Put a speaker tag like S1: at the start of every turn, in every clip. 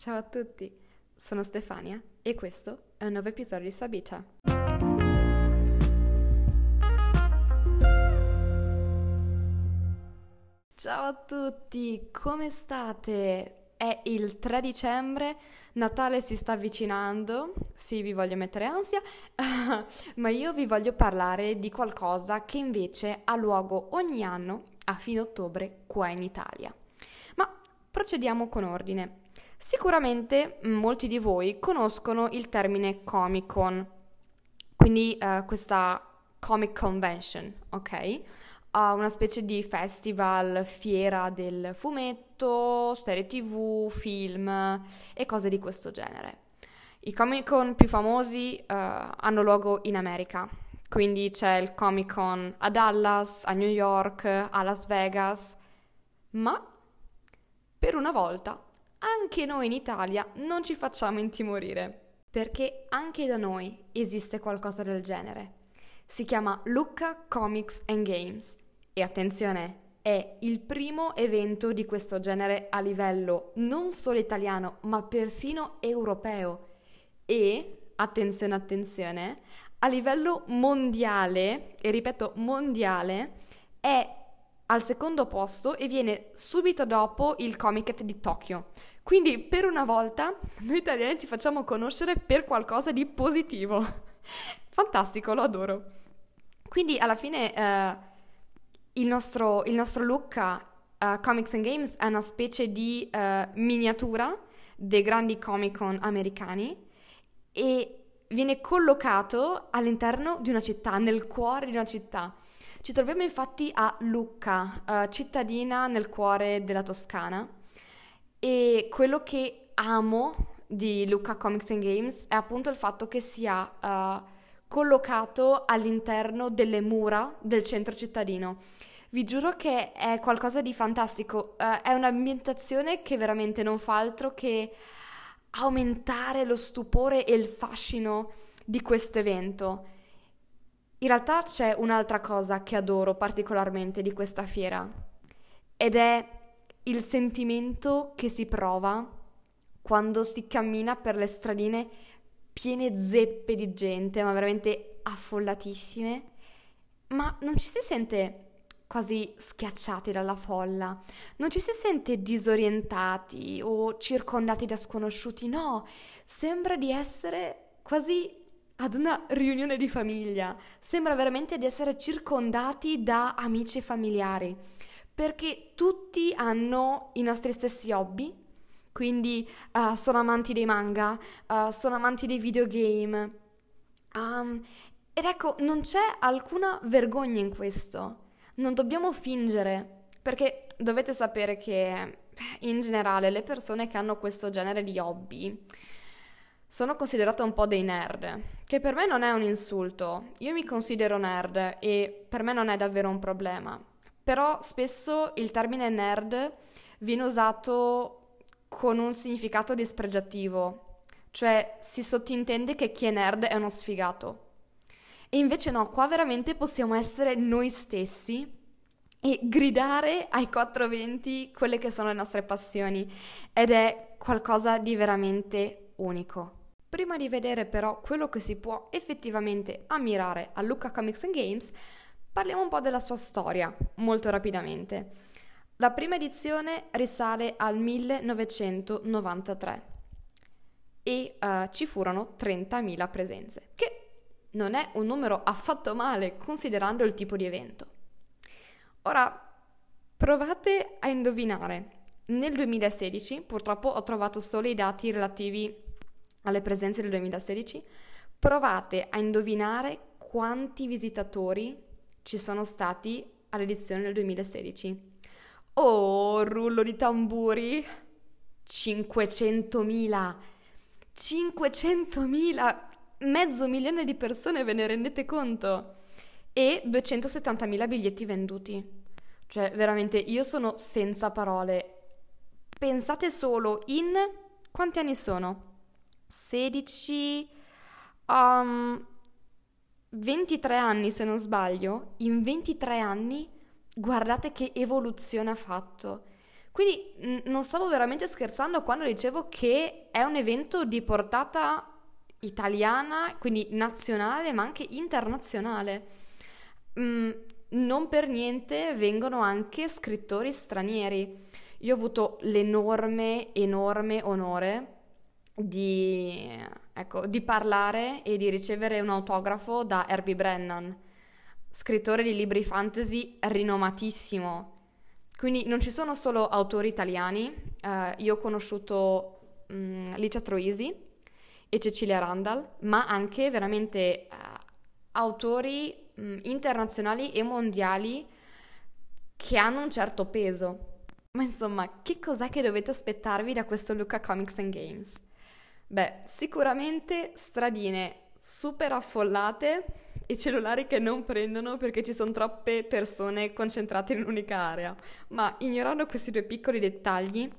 S1: Ciao a tutti, sono Stefania e questo è un nuovo episodio di Sabita. Ciao a tutti, come state? È il 3 dicembre, Natale si sta avvicinando, sì vi voglio mettere ansia, ma io vi voglio parlare di qualcosa che invece ha luogo ogni anno a fine ottobre qua in Italia. Ma procediamo con ordine. Sicuramente mm, molti di voi conoscono il termine Comic Con, quindi uh, questa Comic Convention, ok? Uh, una specie di festival, fiera del fumetto, serie tv, film e cose di questo genere. I Comic Con più famosi uh, hanno luogo in America, quindi c'è il Comic Con a Dallas, a New York, a Las Vegas, ma per una volta anche noi in Italia non ci facciamo intimorire. Perché anche da noi esiste qualcosa del genere. Si chiama Lucca Comics and Games e attenzione, è il primo evento di questo genere a livello non solo italiano, ma persino europeo. E, attenzione, attenzione, a livello mondiale, e ripeto mondiale, è al secondo posto e viene subito dopo il Comiket di Tokyo. Quindi per una volta noi italiani ci facciamo conoscere per qualcosa di positivo. Fantastico, lo adoro. Quindi alla fine eh, il, nostro, il nostro Lucca uh, Comics and Games è una specie di uh, miniatura dei grandi Comic Con americani e viene collocato all'interno di una città, nel cuore di una città. Ci troviamo infatti a Lucca, uh, cittadina nel cuore della Toscana e quello che amo di Lucca Comics and Games è appunto il fatto che sia uh, collocato all'interno delle mura del centro cittadino. Vi giuro che è qualcosa di fantastico, uh, è un'ambientazione che veramente non fa altro che aumentare lo stupore e il fascino di questo evento. In realtà c'è un'altra cosa che adoro particolarmente di questa fiera ed è il sentimento che si prova quando si cammina per le stradine piene zeppe di gente, ma veramente affollatissime, ma non ci si sente quasi schiacciati dalla folla, non ci si sente disorientati o circondati da sconosciuti, no, sembra di essere quasi ad una riunione di famiglia, sembra veramente di essere circondati da amici e familiari perché tutti hanno i nostri stessi hobby, quindi uh, sono amanti dei manga, uh, sono amanti dei videogame. Um, ed ecco, non c'è alcuna vergogna in questo, non dobbiamo fingere, perché dovete sapere che in generale le persone che hanno questo genere di hobby sono considerate un po' dei nerd, che per me non è un insulto, io mi considero nerd e per me non è davvero un problema, però spesso il termine nerd viene usato con un significato dispregiativo, cioè si sottintende che chi è nerd è uno sfigato. E invece no, qua veramente possiamo essere noi stessi e gridare ai 420 quelle che sono le nostre passioni ed è qualcosa di veramente unico. Prima di vedere però quello che si può effettivamente ammirare a Luca Comics and Games, Parliamo un po' della sua storia, molto rapidamente. La prima edizione risale al 1993 e uh, ci furono 30.000 presenze, che non è un numero affatto male considerando il tipo di evento. Ora, provate a indovinare. Nel 2016, purtroppo ho trovato solo i dati relativi alle presenze del 2016, provate a indovinare quanti visitatori ci sono stati all'edizione del 2016. Oh, rullo di tamburi! 500.000! 500.000! Mezzo milione di persone, ve ne rendete conto? E 270.000 biglietti venduti. Cioè, veramente, io sono senza parole. Pensate solo in... Quanti anni sono? 16... Um, 23 anni se non sbaglio, in 23 anni guardate che evoluzione ha fatto. Quindi n- non stavo veramente scherzando quando dicevo che è un evento di portata italiana, quindi nazionale, ma anche internazionale. Mm, non per niente vengono anche scrittori stranieri. Io ho avuto l'enorme, enorme onore di, ecco, di parlare e di ricevere un autografo da Herbie Brennan, scrittore di libri fantasy rinomatissimo. Quindi non ci sono solo autori italiani, eh, io ho conosciuto mh, Licia Troisi e Cecilia Randall, ma anche veramente eh, autori mh, internazionali e mondiali che hanno un certo peso. Ma insomma, che cos'è che dovete aspettarvi da questo Luca Comics and Games? Beh, sicuramente stradine super affollate e cellulari che non prendono perché ci sono troppe persone concentrate in un'unica area. Ma ignorando questi due piccoli dettagli,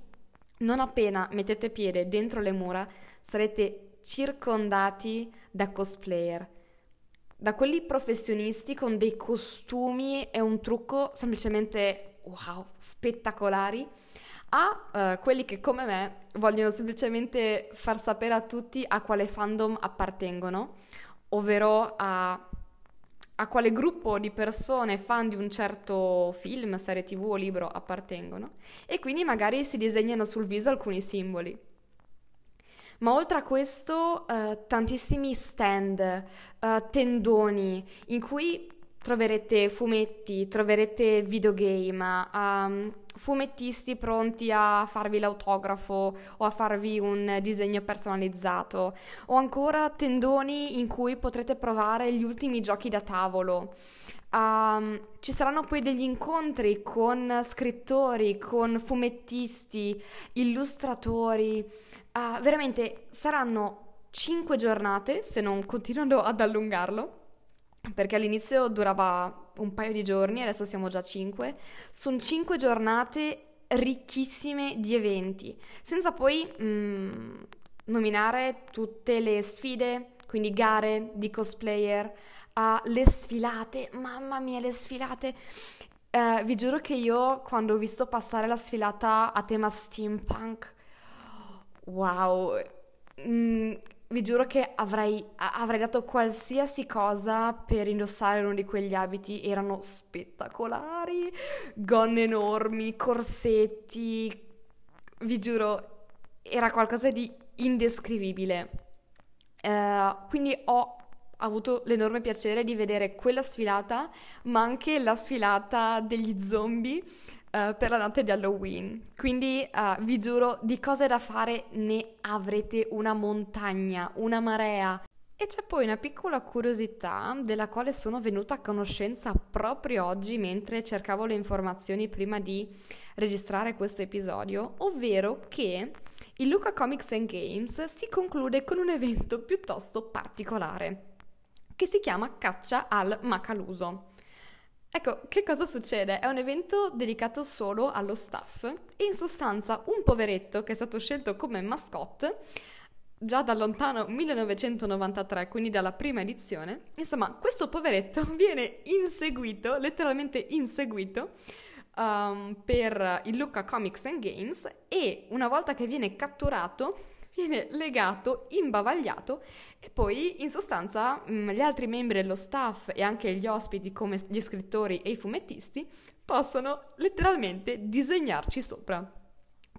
S1: non appena mettete piede dentro le mura sarete circondati da cosplayer, da quelli professionisti con dei costumi e un trucco semplicemente wow, spettacolari a uh, quelli che come me vogliono semplicemente far sapere a tutti a quale fandom appartengono, ovvero a, a quale gruppo di persone fan di un certo film, serie tv o libro appartengono e quindi magari si disegnano sul viso alcuni simboli. Ma oltre a questo, uh, tantissimi stand, uh, tendoni in cui troverete fumetti, troverete videogame, um, fumettisti pronti a farvi l'autografo o a farvi un disegno personalizzato o ancora tendoni in cui potrete provare gli ultimi giochi da tavolo. Um, ci saranno poi degli incontri con scrittori, con fumettisti, illustratori. Uh, veramente saranno cinque giornate, se non continuano ad allungarlo perché all'inizio durava un paio di giorni, adesso siamo già cinque. Sono cinque giornate ricchissime di eventi, senza poi mm, nominare tutte le sfide, quindi gare di cosplayer, uh, le sfilate, mamma mia, le sfilate. Uh, vi giuro che io quando ho visto passare la sfilata a tema steampunk, wow, mm, vi giuro che avrei, avrei, dato qualsiasi cosa per indossare uno di quegli abiti, erano spettacolari, gonne enormi, corsetti, vi giuro, era qualcosa di indescrivibile. Uh, quindi ho avuto l'enorme piacere di vedere quella sfilata, ma anche la sfilata degli zombie uh, per la notte di Halloween. Quindi uh, vi giuro, di cose da fare ne avrete una montagna, una marea. E c'è poi una piccola curiosità della quale sono venuta a conoscenza proprio oggi mentre cercavo le informazioni prima di registrare questo episodio, ovvero che il Luca Comics and Games si conclude con un evento piuttosto particolare che si chiama Caccia al Macaluso. Ecco, che cosa succede? È un evento dedicato solo allo staff in sostanza un poveretto che è stato scelto come mascotte già dal lontano 1993, quindi dalla prima edizione. Insomma, questo poveretto viene inseguito, letteralmente inseguito, um, per il Luca Comics and Games e una volta che viene catturato viene legato, imbavagliato e poi in sostanza mm, gli altri membri dello staff e anche gli ospiti come gli scrittori e i fumettisti possono letteralmente disegnarci sopra.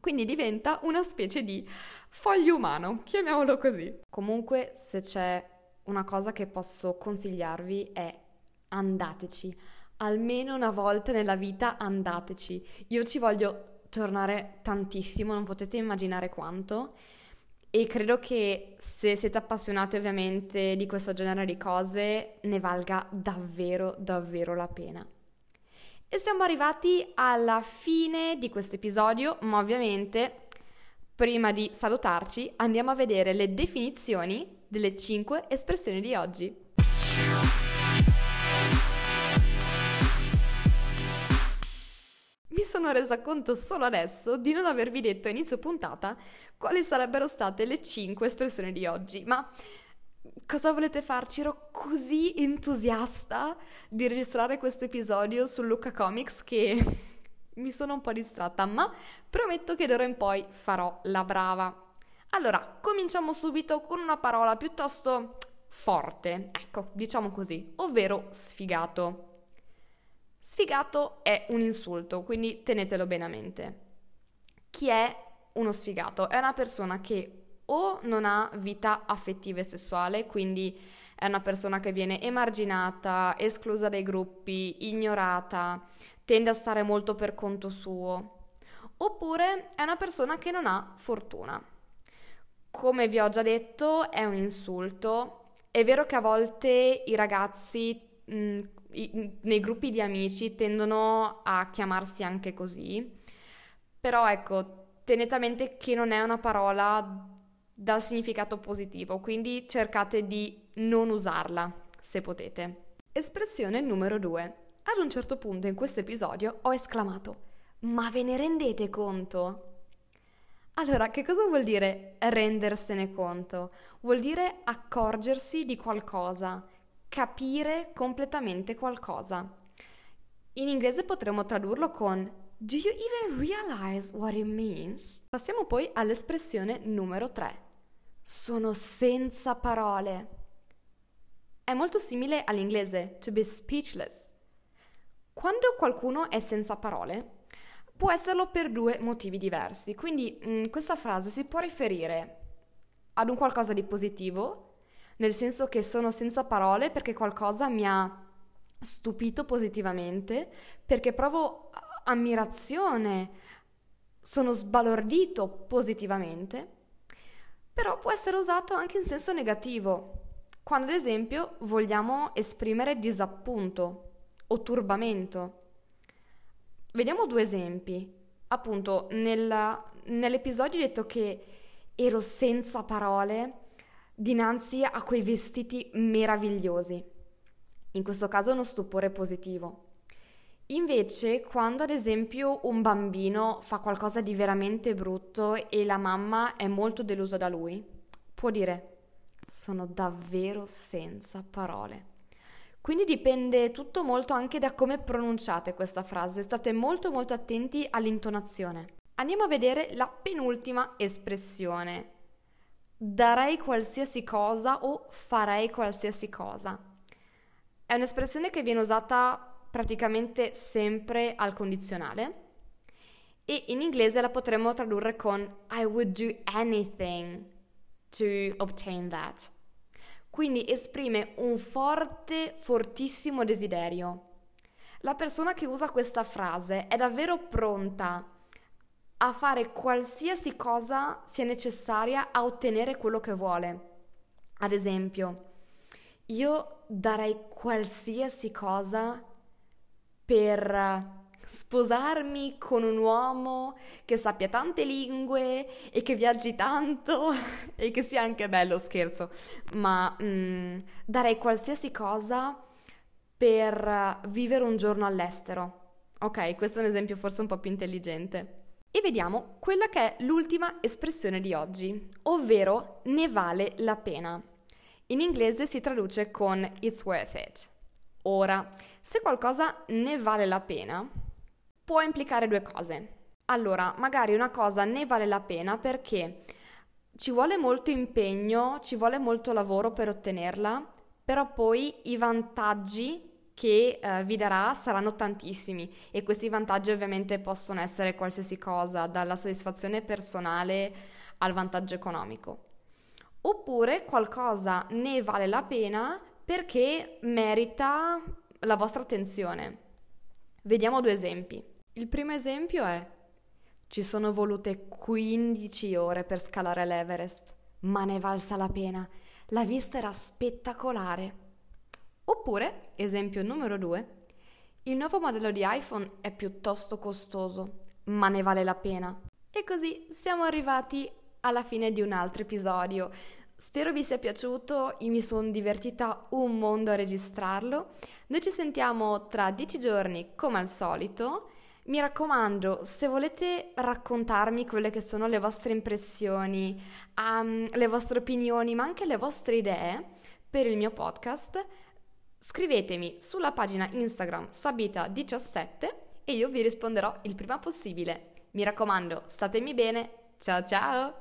S1: Quindi diventa una specie di foglio umano, chiamiamolo così. Comunque, se c'è una cosa che posso consigliarvi è andateci. Almeno una volta nella vita andateci. Io ci voglio tornare tantissimo, non potete immaginare quanto. E credo che se siete appassionati ovviamente di questo genere di cose ne valga davvero, davvero la pena. E siamo arrivati alla fine di questo episodio, ma ovviamente prima di salutarci andiamo a vedere le definizioni delle 5 espressioni di oggi. Mi sono resa conto solo adesso di non avervi detto a inizio puntata quali sarebbero state le 5 espressioni di oggi, ma cosa volete farci? Ero così entusiasta di registrare questo episodio su Luca Comics che mi sono un po' distratta, ma prometto che d'ora in poi farò la brava. Allora, cominciamo subito con una parola piuttosto forte, ecco, diciamo così, ovvero sfigato. Sfigato è un insulto, quindi tenetelo bene a mente. Chi è uno sfigato? È una persona che o non ha vita affettiva e sessuale, quindi è una persona che viene emarginata, esclusa dai gruppi, ignorata, tende a stare molto per conto suo. Oppure è una persona che non ha fortuna. Come vi ho già detto, è un insulto. È vero che a volte i ragazzi mh, nei gruppi di amici tendono a chiamarsi anche così, però ecco, tenete a mente che non è una parola dal significato positivo, quindi cercate di non usarla se potete. Espressione numero 2. Ad un certo punto in questo episodio ho esclamato: Ma ve ne rendete conto? Allora, che cosa vuol dire rendersene conto? Vuol dire accorgersi di qualcosa, capire completamente qualcosa. In inglese potremmo tradurlo con Do you even realize what it means? Passiamo poi all'espressione numero 3. Sono senza parole. È molto simile all'inglese to be speechless. Quando qualcuno è senza parole, può esserlo per due motivi diversi. Quindi mh, mm, questa frase si può riferire ad un qualcosa di positivo, nel senso che sono senza parole perché qualcosa mi ha stupito positivamente, perché provo ammirazione, sono sbalordito positivamente, però può essere usato anche in senso negativo, quando ad esempio vogliamo esprimere disappunto o turbamento. Vediamo due esempi. Appunto, nella, nell'episodio ho detto che ero senza parole dinanzi a quei vestiti meravigliosi. In questo caso uno stupore positivo. Invece, quando ad esempio un bambino fa qualcosa di veramente brutto e la mamma è molto delusa da lui, può dire sono davvero senza parole. Quindi dipende tutto molto anche da come pronunciate questa frase, state molto molto attenti all'intonazione. Andiamo a vedere la penultima espressione. Darei qualsiasi cosa o farei qualsiasi cosa. È un'espressione che viene usata praticamente sempre al condizionale e in inglese la potremmo tradurre con I would do anything to obtain that quindi esprime un forte, fortissimo desiderio. La persona che usa questa frase è davvero pronta a fare qualsiasi cosa sia necessaria a ottenere quello che vuole. Ad esempio, io darei qualsiasi cosa per sposarmi con un uomo che sappia tante lingue e che viaggi tanto e che sia anche bello, scherzo, ma mm, darei qualsiasi cosa per vivere un giorno all'estero. Ok, questo è un esempio forse un po' più intelligente. E vediamo quella che è l'ultima espressione di oggi, ovvero ne vale la pena. In inglese si traduce con it's worth it. Ora, se qualcosa ne vale la pena, può implicare due cose. Allora, magari una cosa ne vale la pena perché ci vuole molto impegno, ci vuole molto lavoro per ottenerla, però poi i vantaggi che eh, vi darà saranno tantissimi e questi vantaggi ovviamente possono essere qualsiasi cosa, dalla soddisfazione personale al vantaggio economico. Oppure qualcosa ne vale la pena perché merita la vostra attenzione. Vediamo due esempi. Il primo esempio è ci sono volute 15 ore per scalare l'Everest, ma ne valsa la pena. La vista era spettacolare. Oppure, esempio numero 2, il nuovo modello di iPhone è piuttosto costoso, ma ne vale la pena. E così siamo arrivati alla fine di un altro episodio. Spero vi sia piaciuto, io mi sono divertita un mondo a registrarlo. Noi ci sentiamo tra 10 giorni come al solito. Mi raccomando, se volete raccontarmi quelle che sono le vostre impressioni, um, le vostre opinioni, ma anche le vostre idee per il mio podcast, scrivetemi sulla pagina Instagram Sabita17 e io vi risponderò il prima possibile. Mi raccomando, statemi bene. Ciao ciao!